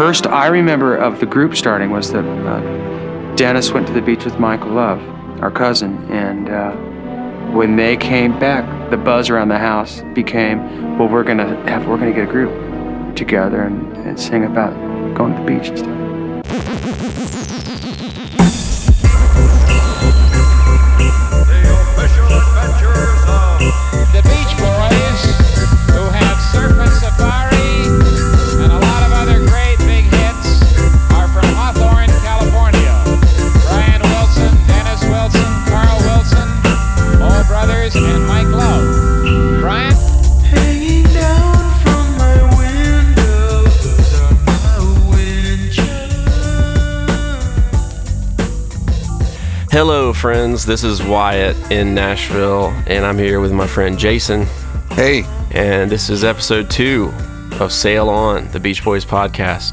first I remember of the group starting was that uh, Dennis went to the beach with Michael Love, our cousin, and uh, when they came back, the buzz around the house became, well, we're gonna have, we're gonna get a group together and, and sing about going to the beach and stuff. The official adventures of This is Wyatt in Nashville, and I'm here with my friend Jason. Hey, And this is episode two of Sail On, the Beach Boys podcast.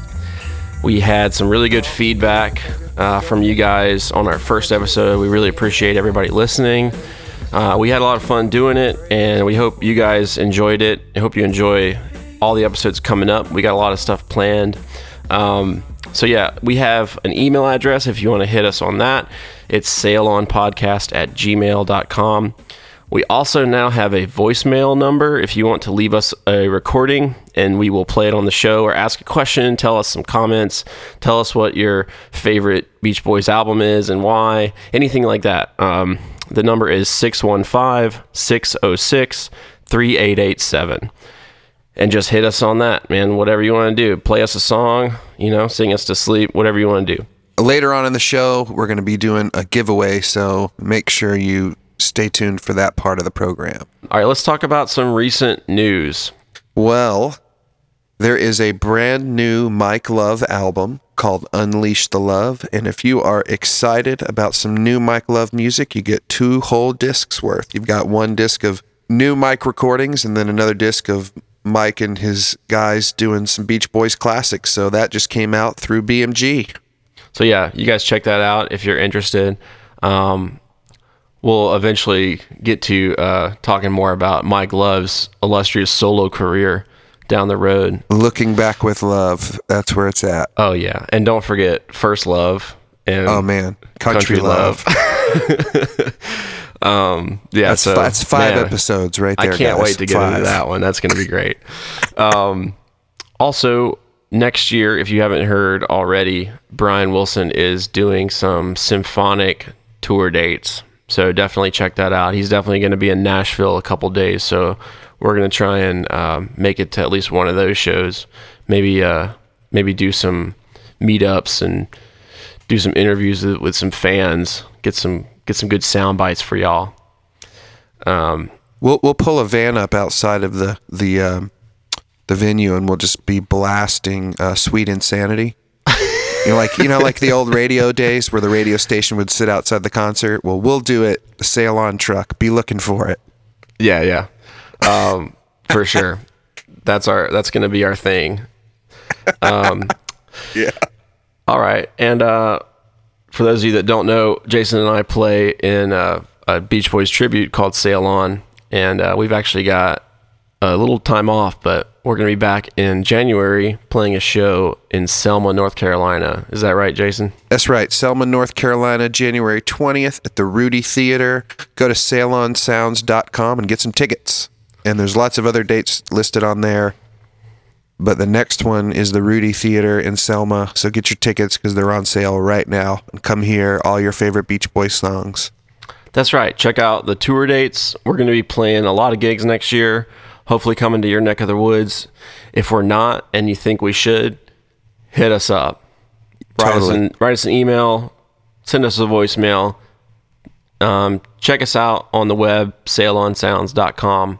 We had some really good feedback uh, from you guys on our first episode. We really appreciate everybody listening. Uh, we had a lot of fun doing it, and we hope you guys enjoyed it. I hope you enjoy all the episodes coming up. We got a lot of stuff planned. Um, so, yeah, we have an email address if you want to hit us on that. It's sailonpodcast at gmail.com. We also now have a voicemail number if you want to leave us a recording and we will play it on the show or ask a question, tell us some comments, tell us what your favorite Beach Boys album is and why, anything like that. Um, the number is 615 606 3887. And just hit us on that, man. Whatever you want to do. Play us a song, you know, sing us to sleep, whatever you want to do. later on in the show, we're going to be doing a giveaway, so make sure you stay tuned for that part of the program. All right, let's talk about some recent news. Well, there is a brand new Mike Love album called Unleash the Love, and if you are excited about some new Mike Love music, you get two whole discs worth. You've got one disc of new Mike recordings and then another disc of Mike and his guys doing some Beach Boys classics. So that just came out through BMG. So yeah, you guys check that out if you're interested. Um, we'll eventually get to uh, talking more about Mike Love's illustrious solo career down the road. Looking back with love, that's where it's at. Oh yeah, and don't forget First Love and Oh man, country, Country love. um, yeah, That's, so that's five man, episodes right there. I can't guys. wait to get Five. into that one. That's going to be great. um, also, next year, if you haven't heard already, Brian Wilson is doing some symphonic tour dates. So definitely check that out. He's definitely going to be in Nashville a couple days. So we're going to try and um, make it to at least one of those shows. Maybe uh, maybe do some meetups and do some interviews with some fans. Get some get some good sound bites for y'all. Um, We'll we'll pull a van up outside of the the um, the venue and we'll just be blasting uh, "Sweet Insanity." you know, like you know, like the old radio days where the radio station would sit outside the concert. Well, we'll do it. Sail on truck. Be looking for it. Yeah, yeah, um, for sure. That's our that's gonna be our thing. Um, Yeah. all right, and uh, for those of you that don't know, Jason and I play in uh, a Beach Boys tribute called "Sail On," and uh, we've actually got a little time off, but we're gonna be back in January playing a show in Selma, North Carolina. Is that right, Jason? That's right. Selma, North Carolina, January 20th at the Rudy Theater. Go to sailonsounds.com and get some tickets. And there's lots of other dates listed on there. But the next one is the Rudy Theater in Selma. So get your tickets because they're on sale right now. And come hear all your favorite Beach Boys songs. That's right. Check out the tour dates. We're going to be playing a lot of gigs next year, hopefully coming to your neck of the woods. If we're not and you think we should, hit us up. Write, us, Totally. an, write us an email, send us a voicemail. Um, check us out on the web, sailonsounds.com.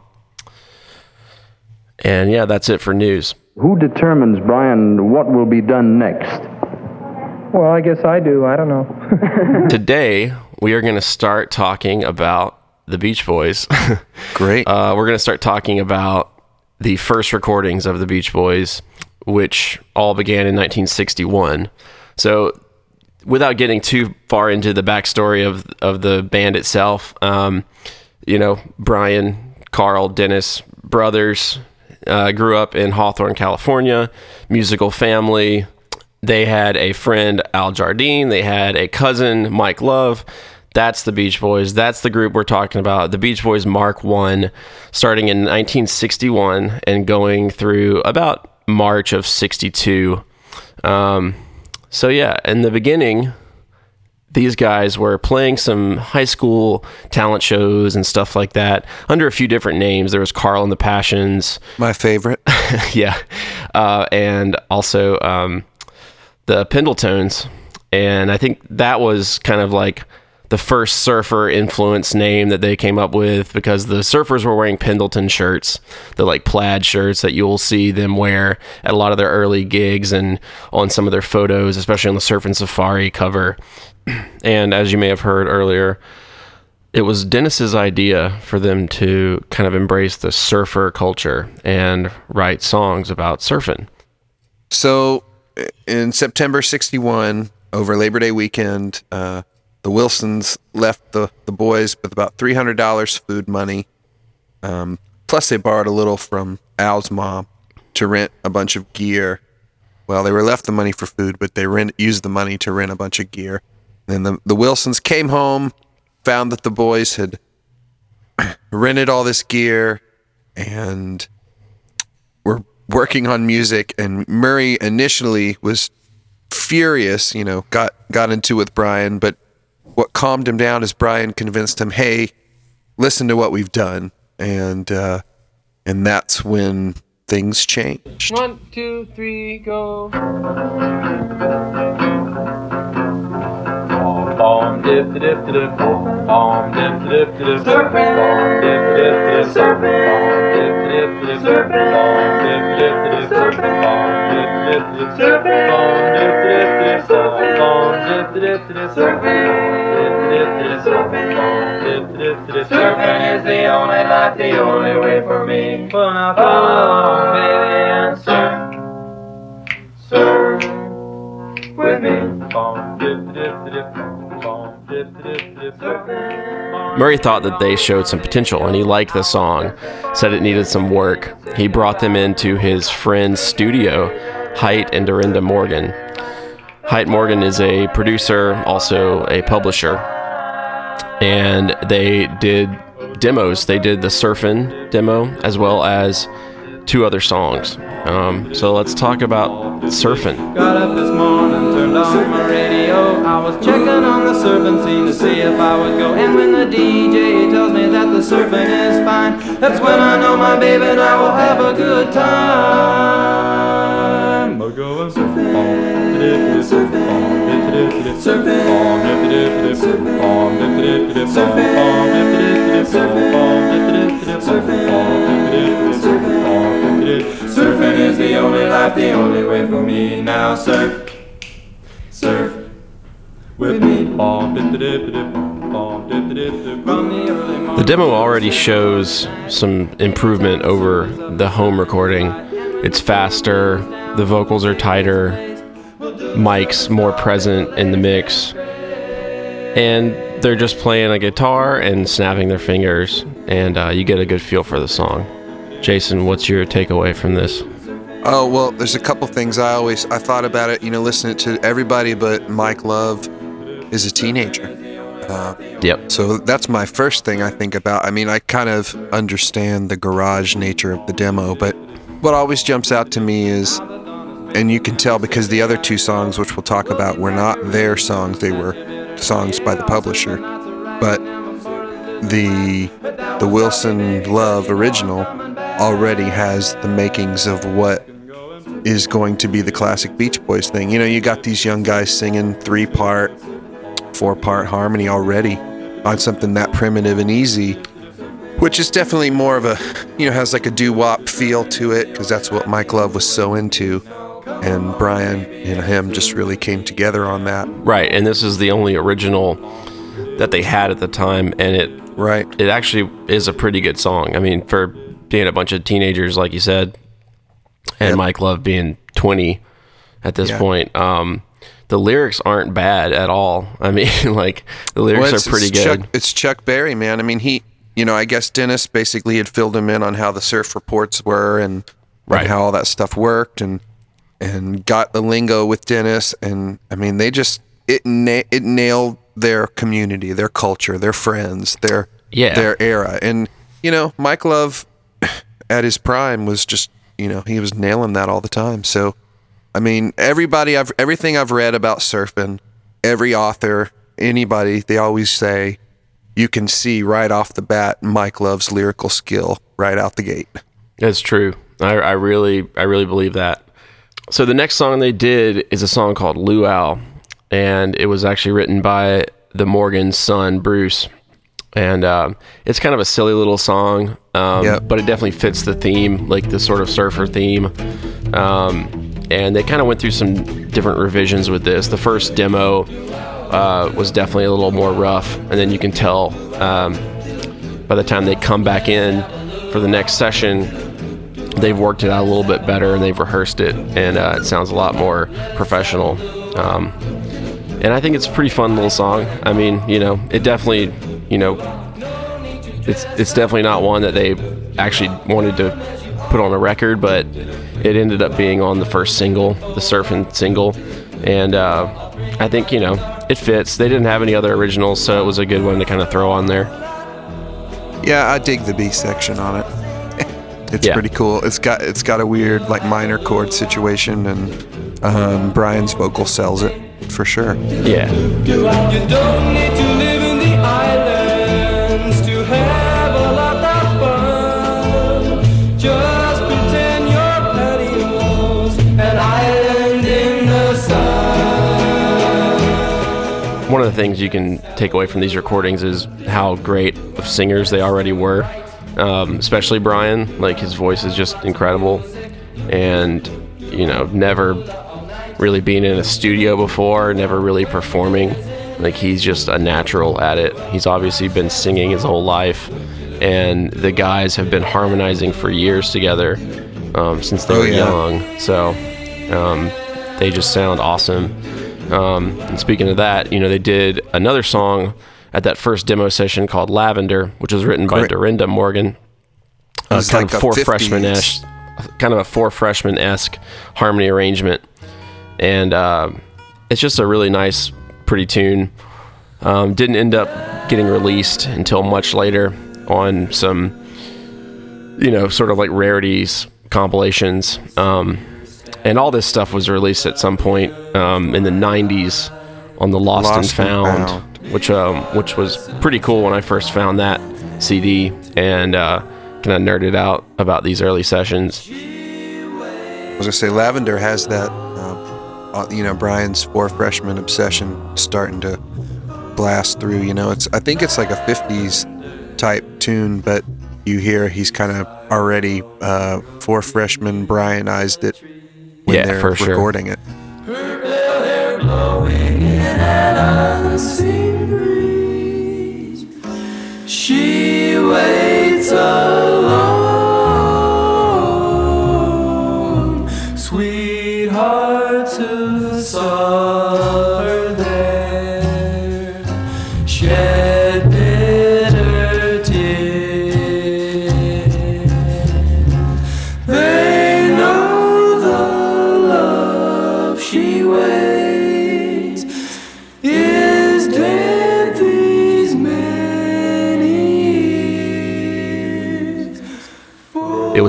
And yeah, that's it for news. Who determines, Brian, what will be done next? Well, I guess I do. I don't know. Today, we are going to start talking about the Beach Boys. Great. Uh, we're going to start talking about the first recordings of the Beach Boys, which all began in 1961. So, without getting too far into the backstory of of the band itself, um, you know, Brian, Carl, Dennis, brothers, uh, grew up in Hawthorne, California, musical family, they had a friend Al Jardine, they had a cousin Mike Love. That's the Beach Boys. That's the group we're talking about. The Beach Boys Mark 1 starting in 1961 and going through about March of 62. Um, so yeah, in the beginning, these guys were playing some high school talent shows and stuff like that under a few different names. There was Carl and the Passions, My favorite. yeah, uh, and also um, the Pendletones, and I think that was kind of like the first surfer influence name that they came up with because the surfers were wearing Pendleton shirts, the like plaid shirts that you'll see them wear at a lot of their early gigs and on some of their photos, especially on the Surfin' Safari cover. And as you may have heard earlier, it was Dennis's idea for them to kind of embrace the surfer culture and write songs about surfing. So in September 61, over Labor Day weekend, uh, the Wilsons left the, the boys with about $300 food money. Um, plus, they borrowed a little from Al's mom to rent a bunch of gear. Well, they were left the money for food, but they rent, used the money to rent a bunch of gear. Then the, the Wilsons came home, found that the boys had rented all this gear, and were working on music and Murray initially was furious, you know, got got into with Brian, but what calmed him down is Brian convinced him, "Hey, listen to what we've done." And uh and that's when things changed. One, two, three, go. Bomb dip dip is the only life the only way for me but now come baby and surf surf with me bomb dip dip dip bomb Murray thought that they showed some potential and he liked the song, said it needed some work. He brought them into his friend's studio, Hite and Dorinda Morgan. Hite Morgan is a producer, also a publisher, and they did demos. They did the Surfin' demo as well as two other songs. Um, so let's talk about surfing. Got up this morning, turned on my radio. I was checking on the surfing scene to see if I would go. And when the DJ tells me that the surfing is fine, that's when I know my baby and I will have a good time. We're going surfing, surfing, surfing, Surfing is the only life, the only way for me. Now surf, surf with me. The demo already shows some improvement over the home recording. It's faster, the vocals are tighter, mics more present in the mix, and they're just playing a guitar and snapping their fingers, and uh, you get a good feel for the song. Jason, what's your takeaway from this? Oh well, there's a couple things I always I thought about it. You know, listening to everybody but Mike Love is a teenager. Uh, Yep. so that's my first thing I think about. I mean, I kind of understand the garage nature of the demo, but what always jumps out to me is, and you can tell because the other two songs, which we'll talk about, were not their songs; they were songs by the publisher. But the the Wilson Love original already has the makings of what is going to be the classic Beach Boys thing. You know, you got these young guys singing three part, four part harmony already on something that primitive and easy, which is definitely more of a, you know, has like a doo wop feel to it because that's what Mike Love was so into. And Brian and him just really came together on that. Right, and this is the only original that they had at the time, and it Right. it actually is a pretty good song. I mean, for being a bunch of teenagers, like you said, and Yep. Mike Love being 20 at this Yeah. point, um, the lyrics aren't bad at all. I mean, like the lyrics Well, are pretty it's good. Chuck, it's Chuck Berry, man. I mean, he, you know, I guess Dennis basically had filled him in on how the surf reports were and, Right. and how all that stuff worked. And and got the lingo with Dennis, and I mean they just it na- it nailed their community, their culture, their friends, their Yeah. their era, and you know Mike Love at his prime was just you know he was nailing that all the time. So I mean everybody I've everything I've read about surfing, every author, anybody, they always say you can see right off the bat Mike Love's lyrical skill right out the gate. That's true. I, I really, I really believe that. So the next song they did is a song called Luau, and it was actually written by the Morgan's son Bruce, and um, it's kind of a silly little song, um, Yep. but it definitely fits the theme, like the sort of surfer theme. Um, and they kind of went through some different revisions with this. The first demo uh, was definitely a little more rough, and then you can tell um, by the time they come back in for the next session, they've worked it out a little bit better and they've rehearsed it, and uh, it sounds a lot more professional. And I think it's a pretty fun little song. I mean, you know, it definitely, you know, it's it's definitely not one that they actually wanted to put on a record, but it ended up being on the first single, the surfing single, and uh, I think you know it fits. They didn't have any other originals, so it was a good one to kind of throw on there. Yeah, I dig the B section on it. It's Yeah. pretty cool. It's got it's got a weird like minor chord situation, and um, Brian's vocal sells it for sure. Yeah. You don't need to live in the islands to have a lot of fun. Just pretend your patios an island in the sun. one of the things you can take away from these recordings is how great of singers they already were. Um, especially Brian, like his voice is just incredible, and you know, never really being in a studio before, never really performing. Like he's just a natural at it. He's obviously been singing his whole life, and the guys have been harmonizing for years together um, since they Oh, were yeah. young. So um, they just sound awesome. Um, and speaking of that, you know, they did another song at that first demo session called Lavender, which was written by Great. Dorinda Morgan. Uh, kind like of a four 50s. freshman esque, kind of a Four Freshmen esque harmony arrangement, and uh, it's just a really nice, pretty tune. Um, didn't end up getting released until much later on some, you know, sort of like rarities compilations. Um, and all this stuff was released at some point um, in the 90s on the Lost, and Lost and Found, Found. which um, which was pretty cool when I first found that CD and uh, kind of nerded out about these early sessions. I was gonna say Lavender has that, you know, Brian's Four Freshmen obsession starting to blast through. You know, it's I think it's like a '50s type tune, but you hear he's kind of already uh, Four Freshmen Brianized it when Yeah, they're for sure. recording it. unseen breeze. She waits alone,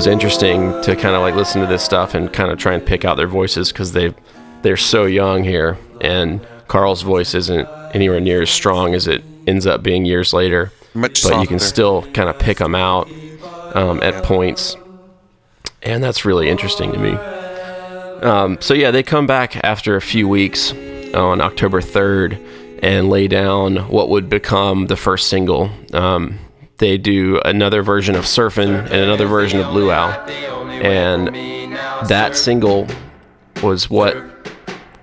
was interesting to kind of like listen to this stuff and kind of try and pick out their voices because they they're so young here and Carl's voice isn't anywhere near as strong as it ends up being years later Much but you can still kind of pick them out um, at points. And that's really interesting to me. Um, so yeah they come back after a few weeks on October 3rd and lay down what would become the first single. Um, they do another version of Surfin' and another version of Luau. And that single was what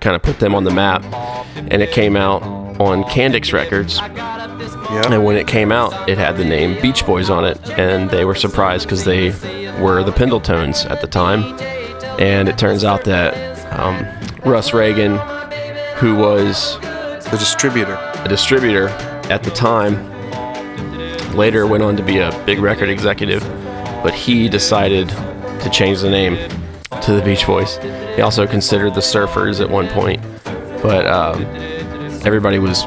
kind of put them on the map. And it came out on Candix Records. Yeah. and when it came out it had the name Beach Boys on it. And they were surprised because they were the Pendletones at the time. And it turns out that um, Russ Regan who was The distributor. a distributor at the time, later went on to be a big record executive, but he decided to change the name to the Beach Boys. He also considered the Surfers at one point, but um, everybody was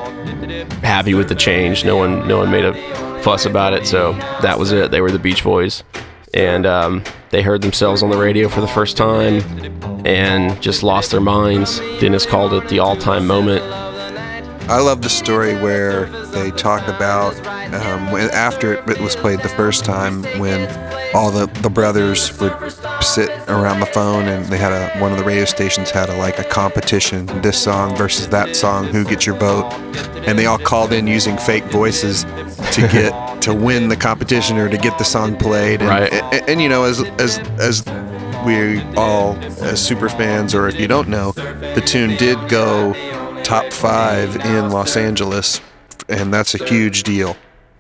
happy with the change. No one, no one made a fuss about it, so that was it. They were the Beach Boys, and um, they heard themselves on the radio for the first time and just lost their minds. Dennis called it the all-time moment. I love the story where they talk about um, when, after it was played the first time when all the, the brothers would sit around the phone and they had a one of the radio stations had a like a competition this song versus that song who gets your vote and they all called in using fake voices to get to win the competition or to get the song played and, Right. and, and, you know as as as we all as super fans or if you don't know the tune did go top five in Los Angeles, and that's a huge deal.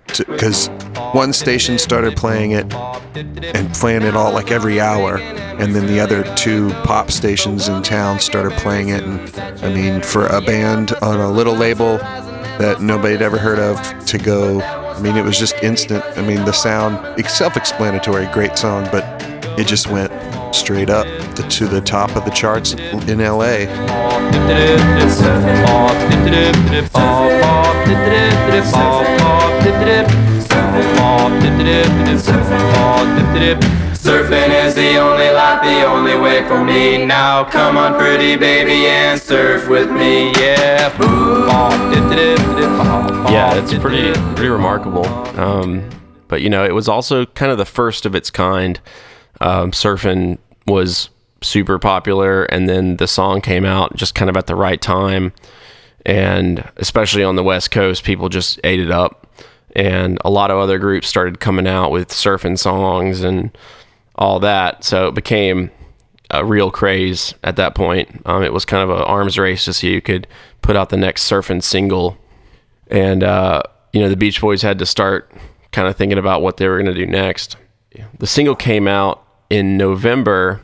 Because one station started playing it and playing it all like every hour, and then the other two pop stations in town started playing it. And I mean, for a band on a little label that nobody had ever heard of to go, I mean, it was just instant. I mean, the sound, it's self-explanatory, great song, but it just went straight up to, to the top of the charts in LA. Surfing is the only life, the only way for me. Now come on, pretty baby, and surf with me. Yeah. Yeah, it's pretty pretty remarkable. Um, but you know, it was also kind of the first of its kind. Um, surfing was super popular, and then the song came out just kind of at the right time, and especially on the West Coast, people just ate it up, and a lot of other groups started coming out with surfing songs and all that. So it became a real craze at that point. Um, it was kind of an arms race to see who could put out the next surfing single and uh, you know the Beach Boys had to start kind of thinking about what they were going to do next. The single came out in November,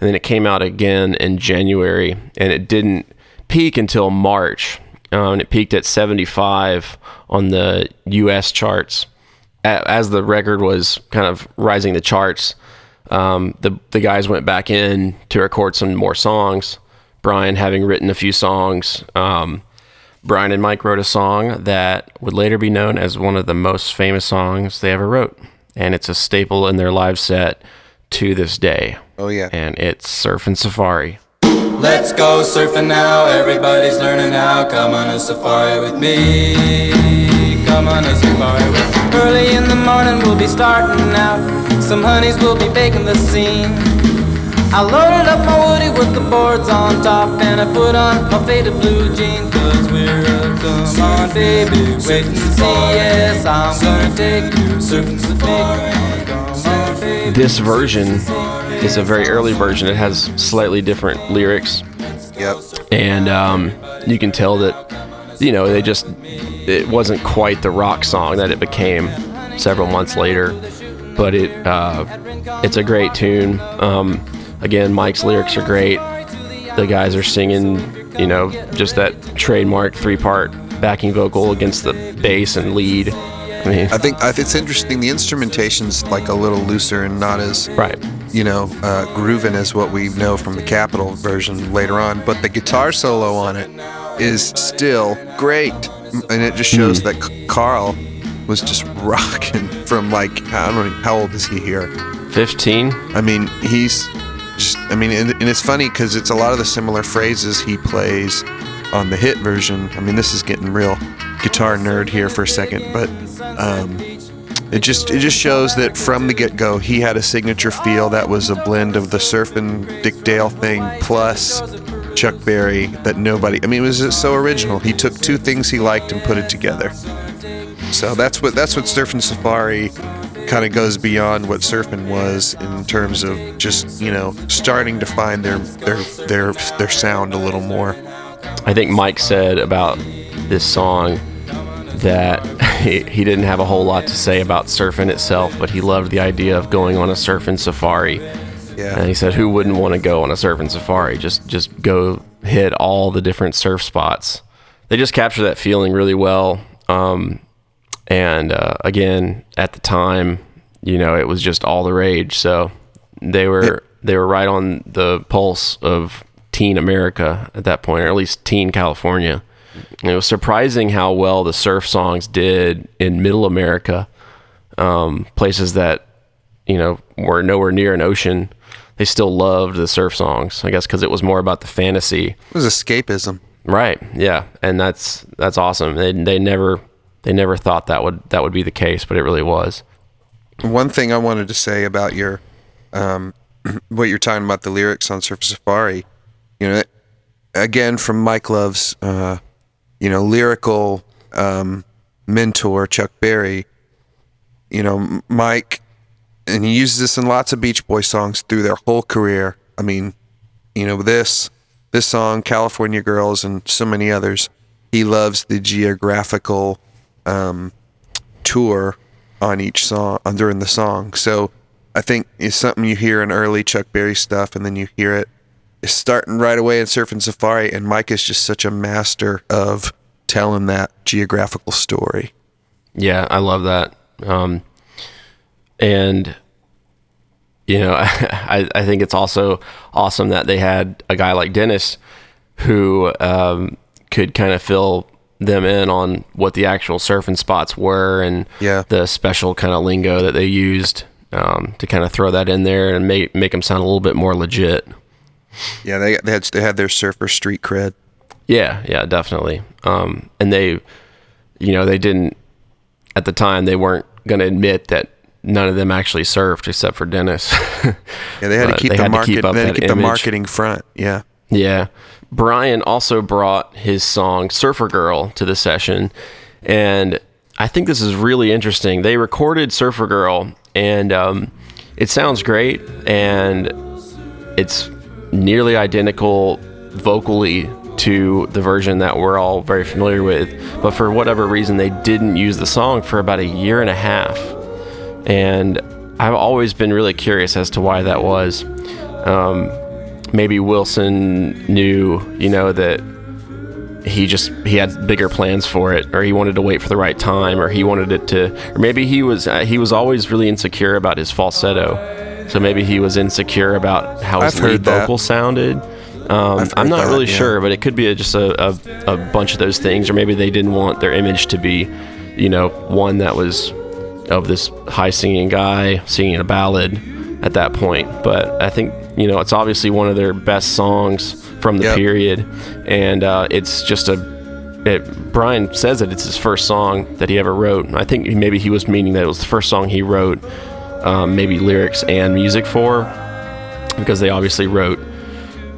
and then it came out again in January, and it didn't peak until March. Um, and it peaked at 75 on the U.S. charts. As the record was kind of rising the charts, um, the the guys went back in to record some more songs. Brian having written a few songs. Um, Brian and Mike wrote a song that would later be known as one of the most famous songs they ever wrote. And it's a staple in their live set to this day. Oh, yeah. And it's Surfin' Safari. Let's go surfing now, everybody's learning how. Come on a safari with me. Come on a safari with me. Early in the morning, we'll be starting out. Some honeys will be baking the scene. I loaded up my woody with the boards on top, and I put on my faded blue jeans. Cause we're a come on, baby. Wait and see, yes, I'm gonna take you surfing safari. Come on, baby. This version is a very early version. It has slightly different lyrics. Yep. and um, you can tell that you know they just it wasn't quite the rock song that it became several months later but it uh, it's a great tune um, again mike's lyrics are great the guys are singing you know just that trademark three part backing vocal against the bass and lead i mean I think I it's interesting. The instrumentation's like a little looser and not as right you know uh, grooving as what we know from the Capitol version later on. But the guitar solo on it is still great, and it just shows Hmm. that C- Carl was just rocking from like I don't know how old is he here. 15 I mean he's just I mean and, and it's funny because it's a lot of the similar phrases he plays on the hit version. I mean this is getting real guitar nerd here for a second, but um, it just it just shows that from the get go he had a signature feel that was a blend of the surfing Dick Dale thing plus Chuck Berry that nobody I mean it was just so original. He took two things he liked and put it together. So that's what that's what Surfing Safari kind of goes beyond what surfing was in terms of just you know starting to find their their their their sound a little more. I think Mike said about this song that he, he didn't have a whole lot to say about surfing itself, but he loved the idea of going on a surfing safari. Yeah. And he said, "Who wouldn't want to go on a surfing safari? Just just go hit all the different surf spots." They just capture that feeling really well. Um, and uh, again, at the time, you know, it was just all the rage. So they were they were right on the pulse of teen America at that point, or at least teen California. It was surprising how well the surf songs did in Middle America, um, places that you know were nowhere near an ocean. They still loved the surf songs, I guess, because it was more about the fantasy. It was escapism. Right. Yeah, and that's that's awesome. They they never they never thought that would that would be the case, but it really was. One thing I wanted to say about your, um, what you're talking about the lyrics on Surf Safari, you know, again from Mike Love's, uh, you know, lyrical um, mentor Chuck Berry. You know, Mike, and he uses this in lots of Beach Boy songs through their whole career. I mean, you know, this this song, California Girls, and so many others. He loves the geographical um, tour on each song on during the song. So I think it's something you hear in early Chuck Berry stuff, and then you hear it starting right away in Surfing Safari. And Mike is just such a master of telling that geographical story. Yeah, I love that. Um, and you know, I I think it's also awesome that they had a guy like Dennis who um, could kind of fill them in on what the actual surfing spots were and Yeah. the special kind of lingo that they used um, to kind of throw that in there and make make them sound a little bit more legit. Yeah, they they had they had their surfer street cred. Yeah, yeah, definitely. Um, and they, you know, they didn't at the time. They weren't going to admit that none of them actually surfed except for Dennis. Yeah, they had to keep the had to market. keep had to keep the marketing front. Yeah. Yeah. Brian also brought his song Surfer Girl to the session. And I think this is really interesting. They recorded Surfer Girl, and um, it sounds great. And it's nearly identical vocally to the version that we're all very familiar with. But for whatever reason, they didn't use the song for about a year and a half. And I've always been really curious as to why that was. Um, maybe Wilson knew, you know, that he just he had bigger plans for it, or he wanted to wait for the right time, or he wanted it to, or maybe he was uh, he was always really insecure about his falsetto. So maybe he was insecure about how his I've lead that. vocal sounded. Um, I'm not that, really yeah. sure, but it could be a, just a, a, a bunch of those things, or maybe they didn't want their image to be, you know, one that was of this high singing guy singing a ballad at that point. But I think, you know, it's obviously one of their best songs from the Yep. period. And uh, it's just a. It, Brian says that it's his first song that he ever wrote. I think maybe he was meaning that it was the first song he wrote, um, maybe lyrics and music for, because they obviously wrote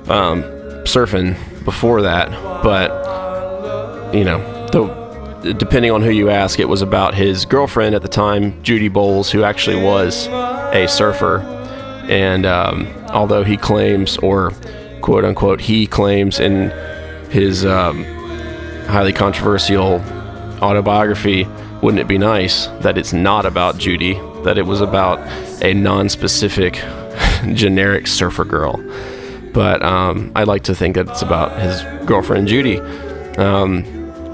um, surfing before that. But you know, the, depending on who you ask, it was about his girlfriend at the time, Judy Bowles, who actually was a surfer. And um, although he claims, or quote unquote, he claims in his um, highly controversial autobiography, Wouldn't It Be Nice, that it's not about Judy, that it was about a non specific generic surfer girl. But um, I like to think that it's about his girlfriend Judy. Um,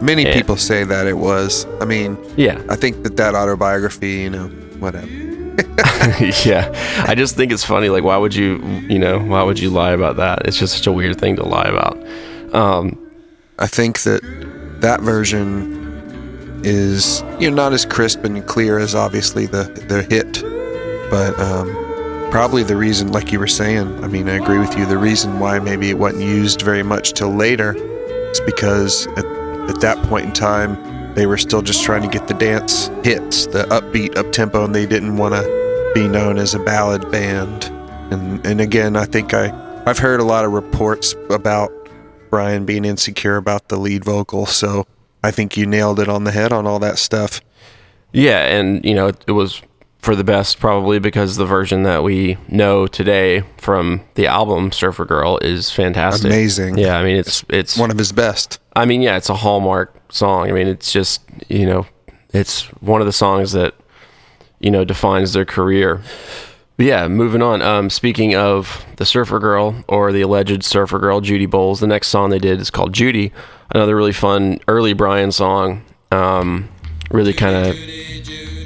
Many Yeah. people say that it was. I mean, yeah, I think that that autobiography, you know, whatever. yeah. I just think it's funny. Like, why would you, you know, why would you lie about that? It's just such a weird thing to lie about. Um, I think that that version is you know not as crisp and clear as obviously the the hit, but um, probably the reason, like you were saying. I mean, I agree with you. The reason why maybe it wasn't used very much till later is because at, at that point in time they were still just trying to get the dance hits, the upbeat, up tempo, and they didn't want to be known as a ballad band. And and again, I think I I've heard a lot of reports about Brian being insecure about the lead vocal. So I think you nailed it on the head on all that stuff. yeah, and you know, it, it was for the best probably because the version that we know today from the album Surfer Girl is fantastic. Amazing. Yeah, I mean, it's it's One of his best. I mean, yeah, it's a hallmark song. I mean, it's just, you know, it's one of the songs that, you know, defines their career. But yeah, moving on. Um, speaking of the Surfer Girl or the alleged Surfer Girl, Judy Bowles, the next song they did is called Judy, another really fun early Brian song. Um, really kind of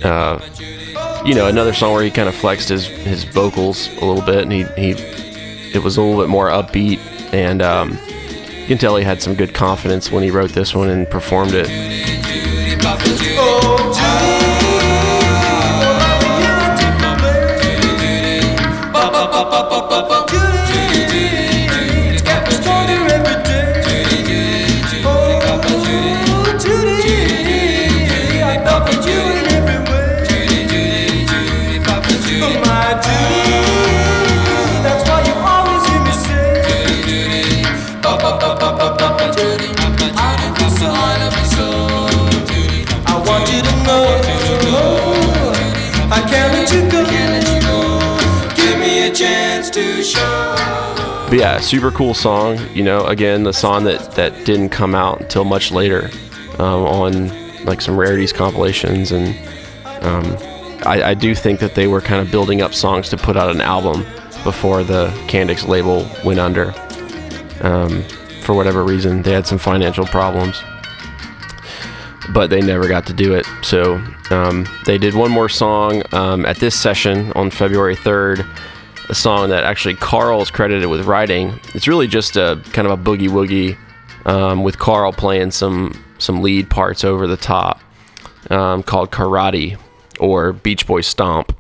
uh, you know, another song where he kind of flexed his his vocals a little bit, and he he it was a little bit more upbeat, and um, you can tell he had some good confidence when he wrote this one and performed it. But yeah, super cool song. You know, again, the song that that didn't come out until much later um, on like some rarities compilations, and um, I, I do think that they were kind of building up songs to put out an album before the Candix label went under. Um, for whatever reason, they had some financial problems, but they never got to do it. So um, they did one more song um, at this session on February 3rd a song that actually Carl is credited with writing. It's really just a kind of a boogie woogie um, with Carl playing some some lead parts over the top um, called Karate or Beach Boy Stomp.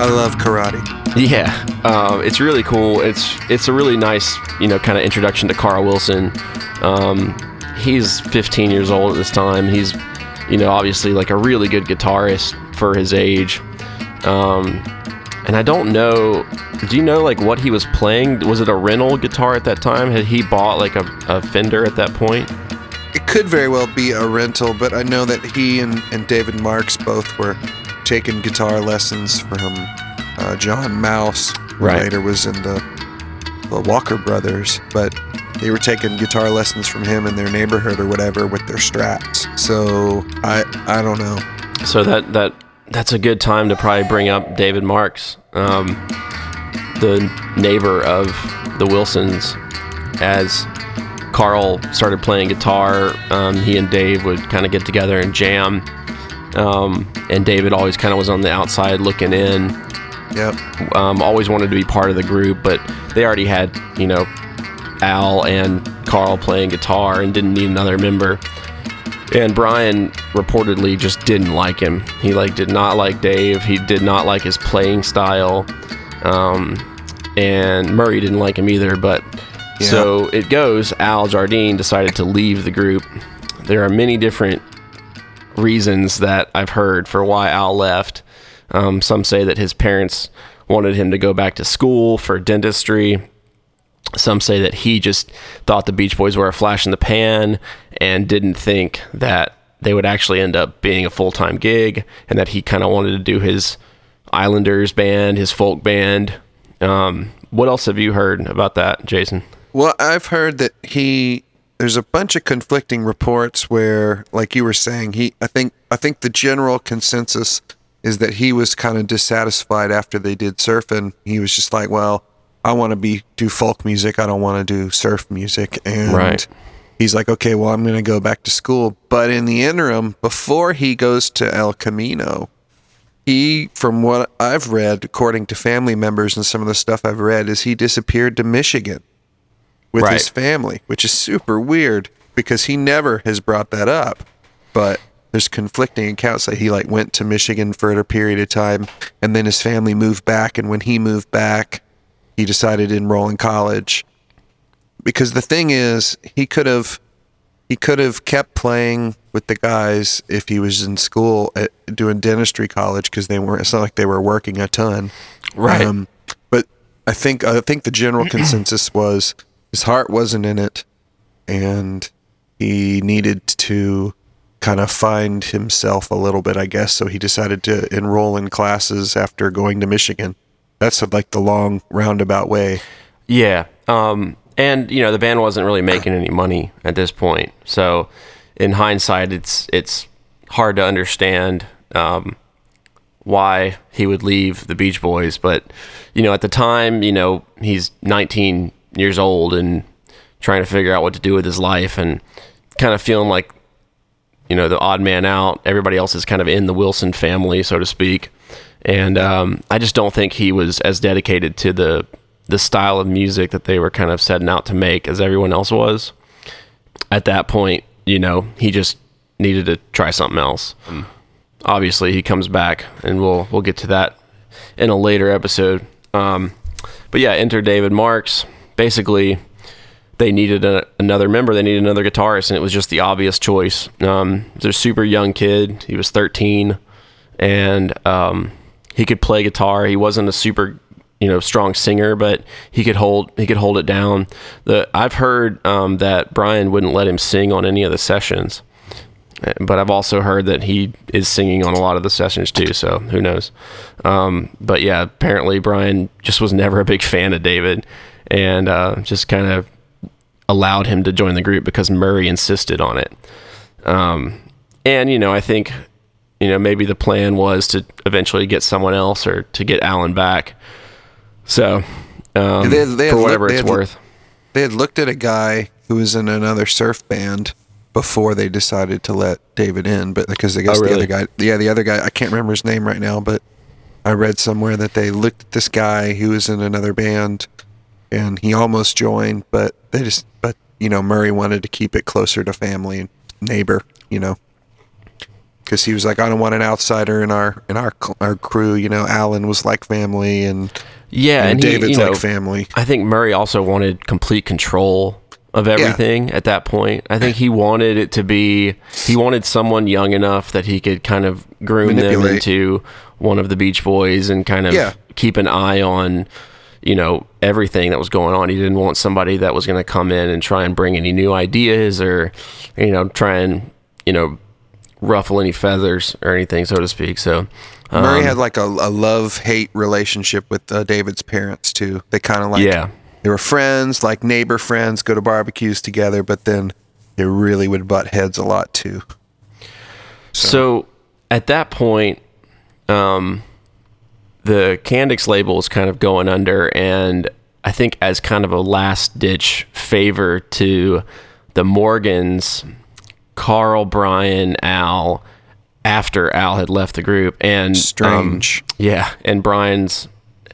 I love karate. Yeah, um, it's really cool. It's it's a really nice, you know, kind of introduction to Carl Wilson. Um, he's 15 years old at this time. He's, you know, obviously like a really good guitarist for his age. Um, and I don't know. Do you know like what he was playing? Was it a rental guitar at that time? Had he bought like a, a Fender at that point? It could very well be a rental, but I know that he and, and David Marks both were taking guitar lessons from uh, John Maus, who Right. later was in the, the Walker Brothers, but they were taking guitar lessons from him in their neighborhood or whatever with their Strats. So I I don't know. So that that that's a good time to probably bring up David Marks, um, the neighbor of the Wilsons, as Carl started playing guitar. Um, he and Dave would kind of get together and jam, um, and David always kind of was on the outside looking in. Yep. Um, always wanted to be part of the group, but they already had you know Al and Carl playing guitar and didn't need another member. And Brian reportedly just didn't like him. He like did not like Dave. He did not like his playing style. Um, and Murray didn't like him either. But so it goes. Al Jardine decided to leave the group. There are many different reasons that I've heard for why Al left. Um, some say that his parents wanted him to go back to school for dentistry. Some say that he just thought the Beach Boys were a flash in the pan and didn't think that they would actually end up being a full time gig, and that he kind of wanted to do his Islanders band, his folk band. Um, what else have you heard about that, Jason? Well, I've heard that he there's a bunch of conflicting reports where like you were saying, he I think I think the general consensus is that he was kind of dissatisfied after they did surfing. He was just like, well, I want to be do folk music. I don't want to do surf music and Right. He's like, okay, well, I'm going to go back to school. But in the interim, before he goes to El Camino, he, from what I've read, according to family members and some of the stuff I've read, is he disappeared to Michigan with his family, which is super weird because he never has brought that up. But there's conflicting accounts that he like went to Michigan for a period of time, and then his family moved back, and when he moved back, he decided to enroll in college. Because the thing is, he could have he could have kept playing with the guys if he was in school at doing dentistry college because they weren't. It's not like they were working a ton, Right. Um, but I think I think the general consensus was his heart wasn't in it, and he needed to kind of find himself a little bit, I guess. So he decided to enroll in classes after going to Michigan. That's like the long roundabout way. Yeah. Um, and you know the band wasn't really making any money at this point, so in hindsight, it's it's hard to understand um, why he would leave the Beach Boys. But you know, at the time, you know, he's 19 years old and trying to figure out what to do with his life, and kind of feeling like you know the odd man out. Everybody else is kind of in the Wilson family, so to speak. And um, I just don't think he was as dedicated to the the style of music that they were kind of setting out to make as everyone else was. At that point, you know, he just needed to try something else. Obviously, he comes back, and we'll we'll get to that in a later episode. Um, but yeah, enter David Marks. Basically, they needed a, another member. They needed another guitarist, and it was just the obvious choice. Um, he was a super young kid. He was 13, and um, he could play guitar. He wasn't a super, you know, strong singer, but he could hold he could hold it down. The I've heard um, that Brian wouldn't let him sing on any of the sessions, but I've also heard that he is singing on a lot of the sessions too. So who knows? Um, but yeah, apparently Brian just was never a big fan of David, and uh, just kind of allowed him to join the group because Murray insisted on it. Um, and you know, I think you know maybe the plan was to eventually get someone else or to get Alan back. So um, They had- they had for whatever they it's had- worth. They had looked at a guy who was in another surf band before they decided to let David in, but because I guess Oh, the other guy, yeah, the other guy, I can't remember his name right now, but I read somewhere that they looked at this guy who was in another band, and he almost joined, but they just, but you know, Murray wanted to keep it closer to family and neighbor, you know, because he was like, I don't want an outsider in our in our our crew, you know. Alan was like family, and Yeah, and he- David's you know, like family. I think Murray also wanted complete control of everything at that point. I think he wanted it to be he wanted someone young enough that he could kind of groom them into one of the Beach Boys and kind of Yeah. keep an eye on you know everything that was going on. He didn't want somebody that was going to come in and try and bring any new ideas or you know try and you know ruffle any feathers or anything so to speak. So Murray um, had like a, a love hate relationship with uh, David's parents too. They kind of like Yeah. they were friends, like neighbor friends, go to barbecues together, but then they really would butt heads a lot too. So at that point, um, the Candix label is kind of going under, and I think as kind of a last ditch favor to the Morgans, Carl, Brian, Al, after Al had left the group, and um, Strange. yeah, and Brian's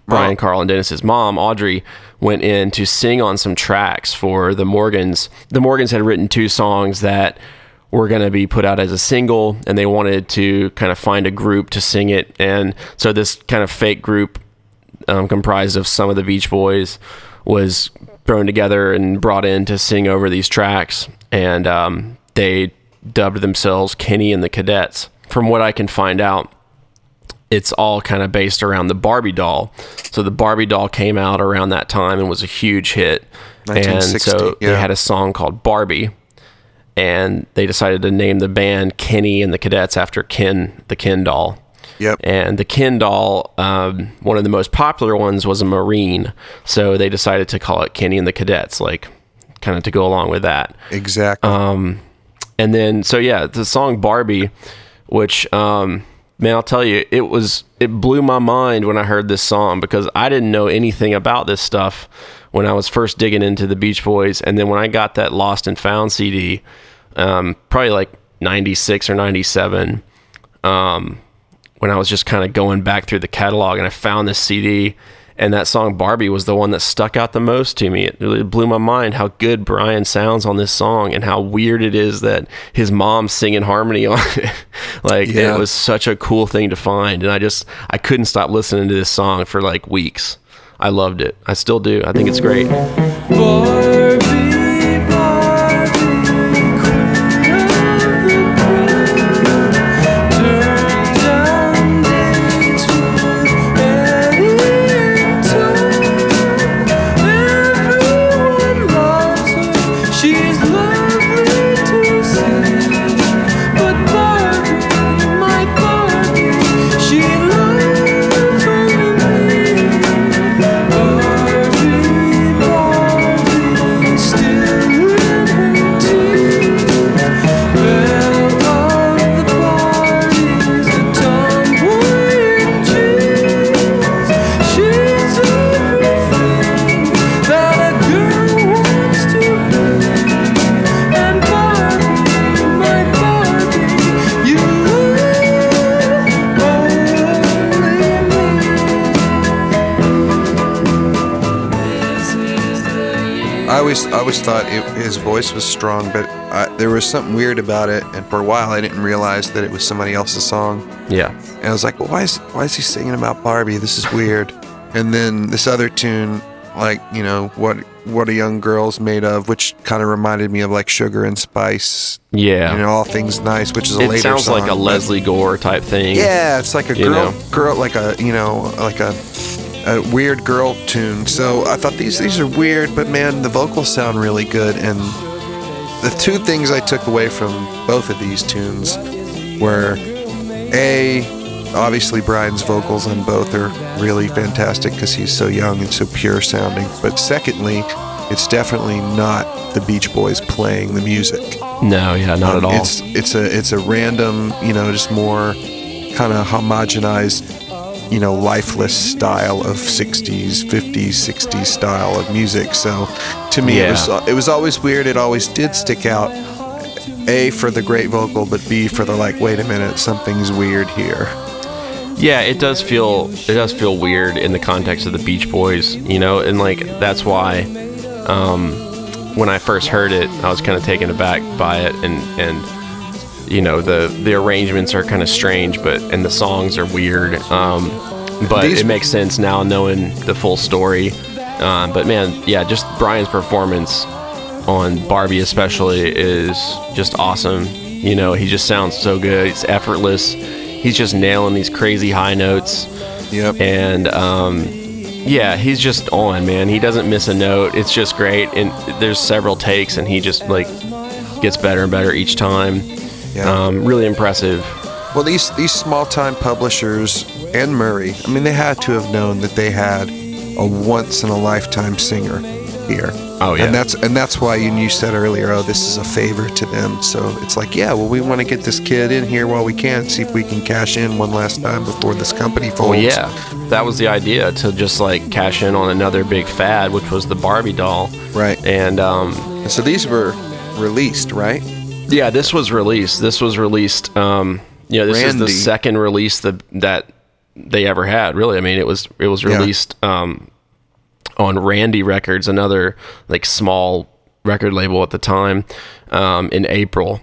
Brian, Mom. Carl, and Dennis's mom, Audrey, went in to sing on some tracks for the Morgans. The Morgans had written two songs that were going to be put out as a single, and they wanted to kind of find a group to sing it. And so this kind of fake group, um, comprised of some of the Beach Boys, was thrown together and brought in to sing over these tracks. And um, they dubbed themselves Kenny and the Cadets. From what I can find out, it's all kind of based around the Barbie doll. So the Barbie doll came out around that time and was a huge hit. And 1960, so they had a song called Barbie. And they decided to name the band Kenny and the Cadets after Ken, the Ken doll. Yep. And the Ken doll, um, one of the most popular ones was a Marine. So they decided to call it Kenny and the Cadets, like kind of to go along with that. Exactly. Um, and then so yeah, the song Barbie, which um, man, I'll tell you, it was it blew my mind when I heard this song because I didn't know anything about this stuff when I was first digging into the Beach Boys, and then when I got that Lost and Found CD, um, probably like '96 or '97. Um, when I was just kind of going back through the catalog and I found this CD and that song Barbie was the one that stuck out the most to me. It really blew my mind how good Brian sounds on this song and how weird it is that his mom's singing harmony on it. like Yeah. it was such a cool thing to find and I just I couldn't stop listening to this song for like weeks. I loved it. I still do. I think it's great. Barbie, Barbie, always thought it, his voice was strong, but I, there was something weird about it, and for a while I didn't realize that it was somebody else's song. Yeah. And I was like, well, why is why is he singing about Barbie? This is weird. And then this other tune, like you know what what a young girl's made of, which kind of reminded me of like Sugar and Spice. Yeah. You know, all things nice, which is a it later sounds like a Lesley Gore type thing. Yeah, it's like a girl, know? girl, like a you know, like a, a weird girl tune. So I thought these these are weird, but man, the vocals sound really good. And the two things I took away from both of these tunes were a obviously Brian's vocals on both are really fantastic because he's so young and so pure sounding. But secondly, it's definitely not the Beach Boys playing the music. No, yeah, not at um, all. It's it's a it's a random, you know, just more kind of homogenized, you know, lifeless style of 60s, 50s, 60s style of music. So to me it was it was always weird. It always did stick out. A for the great vocal, but B for the like, wait a minute, something's weird here. Yeah, it does feel it does feel weird in the context of the Beach Boys, you know, and like that's why um, when I first heard it, I was kind of taken aback by it, and and you know the the arrangements are kind of strange, but and the songs are weird, um, but These- it makes sense now knowing the full story. Um, but man, yeah, just Brian's performance on Barbie especially is just awesome. You know, he just sounds so good. It's effortless. He's just nailing these crazy high notes. Yep. And um, yeah, he's just on, man. He doesn't miss a note. It's just great. And there's several takes, and he just like gets better and better each time. Yeah. Um, really impressive. Well, these these small time publishers and Murray, I mean, they had to have known that they had a once in a lifetime singer here. Oh, yeah. And that's and that's why you, you said earlier, oh, this is a favor to them. So it's like, yeah, well, we want to get this kid in here while we can, see if we can cash in one last time before this company folds. Well, yeah, that was the idea to just like cash in on another big fad, which was the Barbie doll. Right. And um, And so these were released, right? Yeah, this was released. This was released. Um, you know, this is the second release that that they ever had. Really, I mean, it was it was Yeah. released um, on Randy Records, another like small record label at the time, um, in April.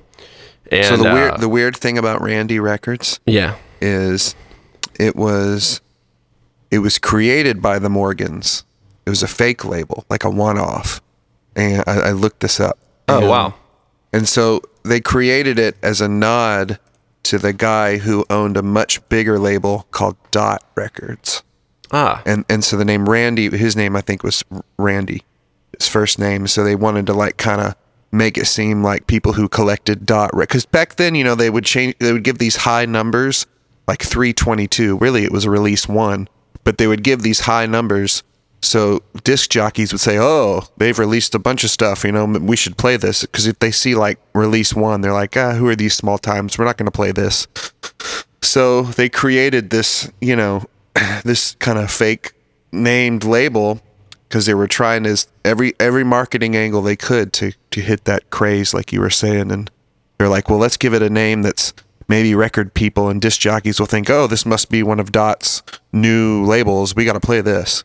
And so the uh, weird the weird thing about Randy Records yeah, is it was it was created by the Morgans. It was a fake label, like a one-off. And I, I looked this up. Oh, wow. And so they created it as a nod to the guy who owned a much bigger label called Dot Records. ah, And and so the name Randy, his name I think was Randy, his first name. So they wanted to like kind of make it seem like people who collected dot because back then you know they would change they would give these high numbers like 322 really it was a release one but they would give these high numbers so disc jockeys would say oh they've released a bunch of stuff you know we should play this because if they see like release one they're like ah who are these small times we're not going to play this so they created this, you know, this kind of fake named label because they were trying to every every marketing angle they could to to hit that craze, like you were saying, and they're like, well, let's give it a name that's maybe record people and disc jockeys will think, oh, this must be one of Dot's new labels. We got to play this.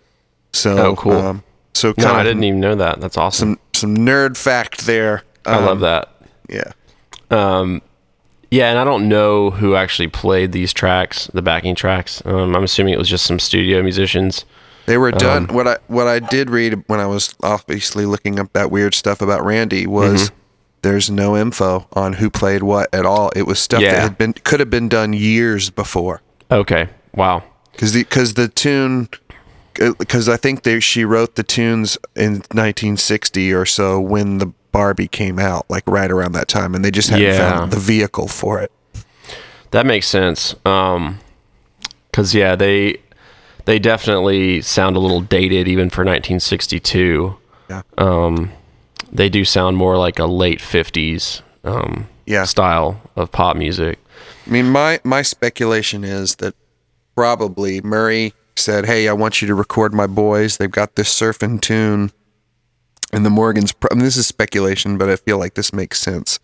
So Oh, cool. Um, so no, I didn't even know that. That's awesome. some some nerd fact there. I Um, love that. Yeah. Um, yeah, and I don't know who actually played these tracks, the backing tracks. Um, I'm assuming it was just some studio musicians. They were done. Um, what I what I did read when I was obviously looking up that weird stuff about Randy was Mm-hmm. there's no info on who played what at all. It was stuff that had been could have been done years before Okay, wow. because the because the tune because I think they she wrote the tunes in 1960 or so when the Barbie came out, like right around that time, and they just hadn't Yeah. found the vehicle for it. That makes sense. Um, cause yeah, they they definitely sound a little dated even for 1962. Yeah. Um, they do sound more like a late 50s um, Yeah. style of pop music. I mean, my my speculation is that probably Murray said, "Hey, I want you to record my boys. They've got this surfing tune." And the Morgans, I this is speculation, but I feel like this makes sense.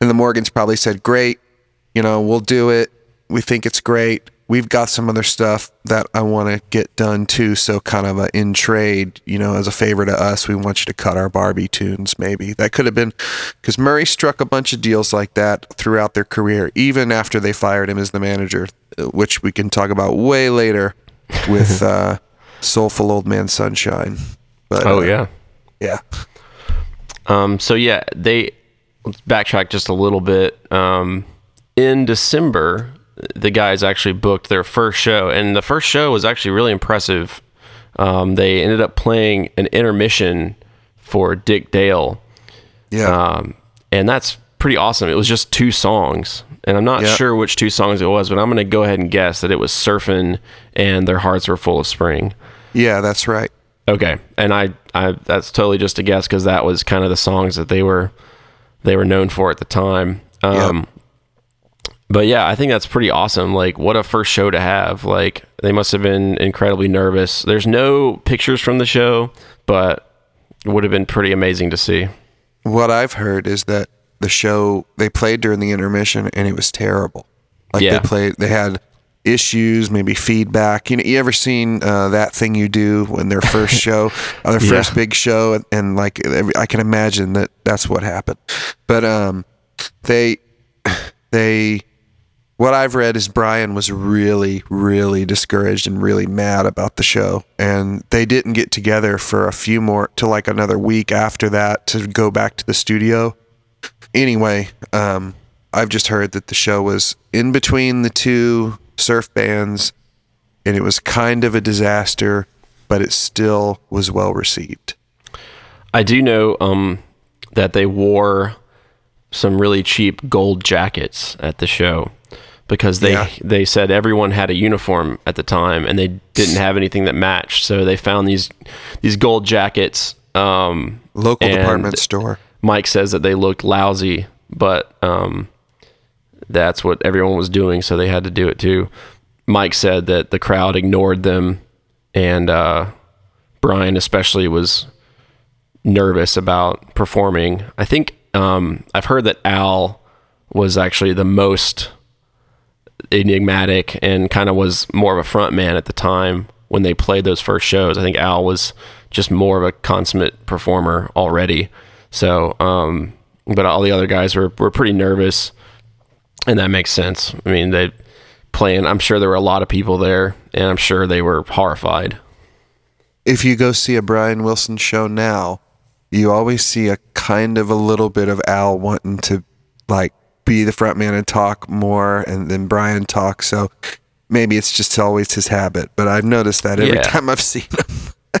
And the Morgans probably said, "Great, you know, we'll do it. We think it's great. we've got some other stuff that I want to get done too. So kind of a in trade, you know, as a favor to us, we want you to cut our Barbie tunes. Maybe that could have been because Murray struck a bunch of deals like that throughout their career, even after they fired him as the manager, which we can talk about way later with uh, Soulful Old Man Sunshine. But Oh uh, yeah. yeah. Um, so yeah, they let's backtrack just a little bit. Um, in December, the guys actually booked their first show, and the first show was actually really impressive. Um, they ended up playing an intermission for Dick Dale, Yeah. um, and that's pretty awesome. It was just two songs, and I'm not Yeah. sure which two songs it was, but I'm going to go ahead and guess that it was "Surfing" and "Their Hearts Were Full of Spring." yeah, that's right. Okay, and I, I that's totally just a guess because that was kind of the songs that they were they were known for at the time. Um, But yeah, I think that's pretty awesome. Like, what a first show to have. Like, they must have been incredibly nervous. There's no pictures from the show, but it would have been pretty amazing to see. What I've heard is that the show they played during the intermission and it was terrible. Like Yeah. they played, they had issues, maybe feedback. You know, you ever seen uh, that thing you do when their first show, uh, their first Yeah. big show, and, and like every- I can imagine that that's what happened. But um, they they what I've read is Brian was really, really discouraged and really mad about the show. And they didn't get together for a few more, to like another week after that to go back to the studio. Anyway, um, I've just heard that the show was in between the two surf bands and it was kind of a disaster, but it still was well received. I do know um, that they wore some really cheap gold jackets at the show because they Yeah. they said everyone had a uniform at the time and they didn't have anything that matched. So they found these these gold jackets. Um, Local department store. Mike says that they looked lousy, but um, that's what everyone was doing, so they had to do it too. Mike said that the crowd ignored them, and uh, Brian especially was nervous about performing. I think um, I've heard that Al was actually the most enigmatic and kind of was more of a front man at the time when they played those first shows. I think Al was just more of a consummate performer already. So, um, but all the other guys were, were pretty nervous, and that makes sense. I mean, they playing. I'm sure there were a lot of people there, and I'm sure they were horrified. if you go see a Brian Wilson show now, you always see a kind of a little bit of Al wanting to like be the front man and talk more and then Brian talk. So maybe it's just always his habit, but I've noticed that every Yeah. time I've seen him.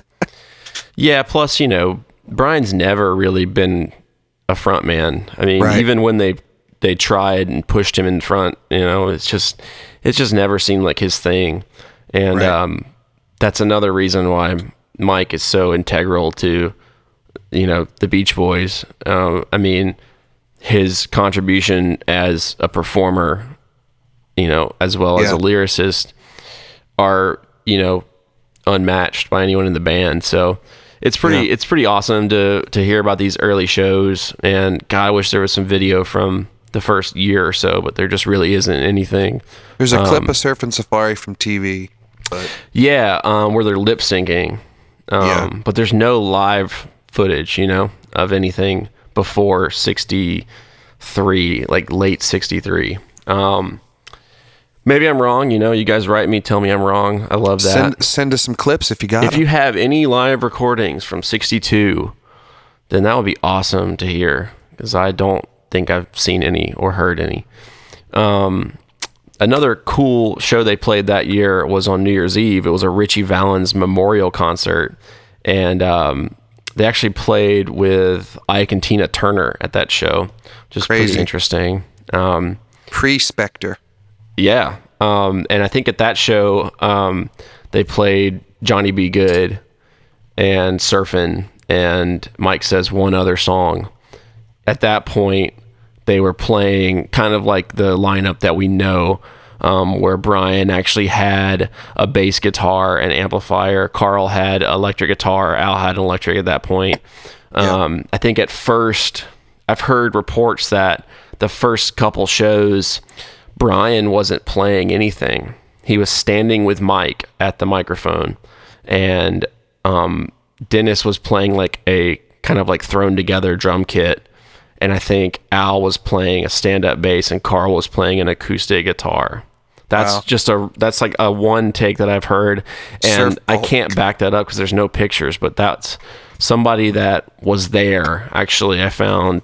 Yeah, plus, you know, Brian's never really been a front man. I mean, Right. even when they they tried and pushed him in front, you know, it's just it's just never seemed like his thing. And Right. um that's another reason why Mike is so integral to you know, the Beach Boys. Uh, I mean, his contribution as a performer, you know, as well as a lyricist are, you know, unmatched by anyone in the band. So it's pretty Yeah. it's pretty awesome to to hear about these early shows and God I wish there was some video from the first year or so, but there just really isn't anything. There's a clip Um, of Surfing Safari from TV, but Yeah, um, where they're lip syncing. Um, Yeah. But there's no live footage, you know, of anything before 63, like late 63. Um, maybe I'm wrong. You know, you guys write me, tell me I'm wrong. I love that. send send us some clips if you got if 'em. you have any live recordings from 62, then that would be awesome to hear because I don't think I've seen any or heard any. Um, another cool show they played that year was on New Year's Eve. It was a Ritchie Valens memorial concert, and um, they actually played with Ike and Tina Turner at that show, which is Crazy. pretty interesting. Um, Pre Spector. Yeah. Um, and I think at that show, um, they played Johnny B. Goode and Surfin', and Mike says one other song. At that point, they were playing kind of like the lineup that we know, um, where Brian actually had a bass guitar and amplifier. Carl had electric guitar. Al had an electric at that point. Um, I think at first, I've heard reports that the first couple shows, Brian wasn't playing anything. he was standing with Mike at the microphone, and um, Dennis was playing like a kind of like thrown together drum kit, and I think Al was playing a stand up bass, and Carl was playing an acoustic guitar. That's Wow. just a that's like a one take that I've heard, and Surf I can't back that up because there's no pictures. But that's somebody that was there. Actually, I found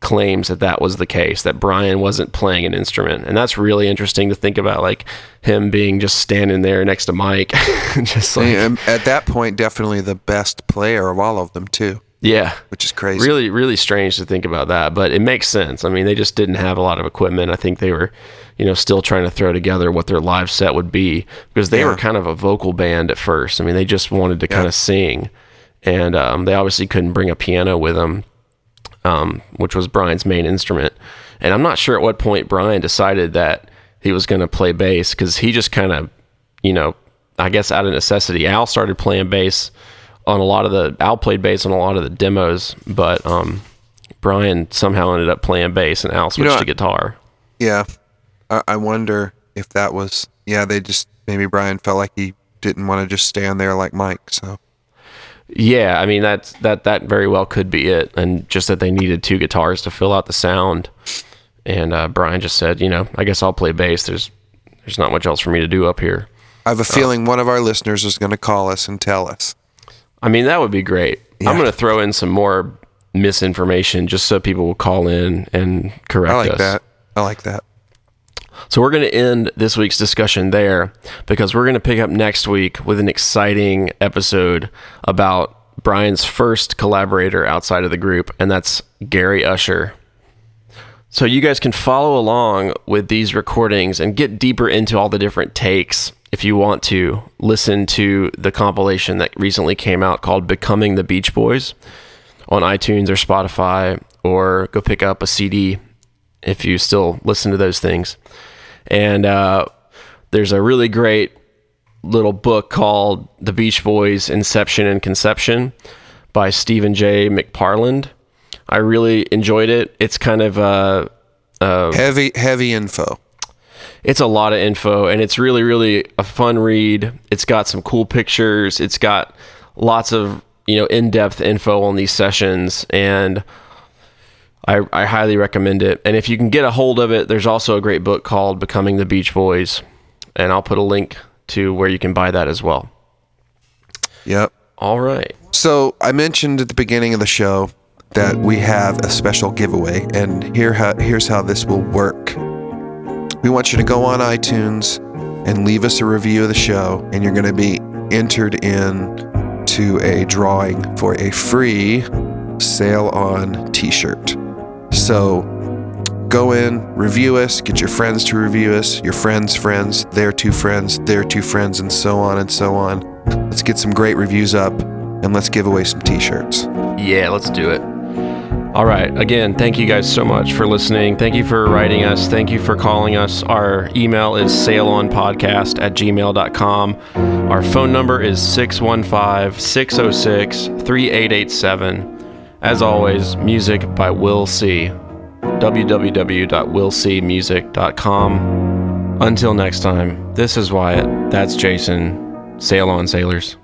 claims that that was the case that Brian wasn't playing an instrument, and that's really interesting to think about. Like him being just standing there next to Mike, just like And at that point, definitely the best player of all of them too, yeah, which is crazy. really really strange to think about that but it makes sense. I mean they just didn't have a lot of equipment. I think they were you know still trying to throw together what their live set would be because they Yeah. were kind of a vocal band at first. I mean they just wanted to kind of sing. And um, they obviously couldn't bring a piano with them um, which was brian's main instrument and i'm not sure at what point brian decided that he was going to play bass because he just kind of you know i guess out of necessity al started playing bass on a lot of the Al played bass on a lot of the demos, but um, Brian somehow ended up playing bass and Al switched know, to guitar. Yeah, I, I wonder if that was. Yeah, they just maybe Brian felt like he didn't want to just stand there like Mike. So Yeah, I mean that's that that very well could be it, and just that they needed two guitars to fill out the sound. And uh, Brian just said, you know, I guess I'll play bass. There's there's not much else for me to do up here. I have a feeling one of our listeners is going to call us and tell us. I mean, that would be great. Yeah. I'm going to throw in some more misinformation just so people will call in and correct us. I like us. that. I like that. So we're going to end this week's discussion there because we're going to pick up next week with an exciting episode about Brian's first collaborator outside of the group, and that's Gary Usher. So you guys can follow along with these recordings and get deeper into all the different takes if you want to listen to the compilation that recently came out called Becoming the Beach Boys on iTunes or Spotify, or go pick up a CD if you still listen to those things. And uh, there's a really great little book called The Beach Boys Inception and Conception by Stephen J. McParland. I really enjoyed it. It's kind of uh, Heavy, heavy info. it's a lot of info and it's really really a fun read it's got some cool pictures it's got lots of you know in-depth info on these sessions and I, I highly recommend it and if you can get a hold of it there's also a great book called becoming the beach boys and i'll put a link to where you can buy that as well Yep. all right So I mentioned at the beginning of the show that we have a special giveaway, and here how, here's how this will work. We want you to go on iTunes and leave us a review of the show, and you're going to be entered in to a drawing for a free Sail On T-shirt. So go in, review us, get your friends to review us, your friends' friends, their two friends, their two friends, and so on and so on. Let's get some great reviews up and let's give away some t shirts. Yeah, let's do it. All right. Again, thank you guys so much for listening. Thank you for writing us. Thank you for calling us. Our email is sailonpodcast at gmail.com. Our phone number is 615 606 3887. As always, music by Will C. www.willcmusic.com. Until next time, this is Wyatt. That's Jason. Sail on, sailors.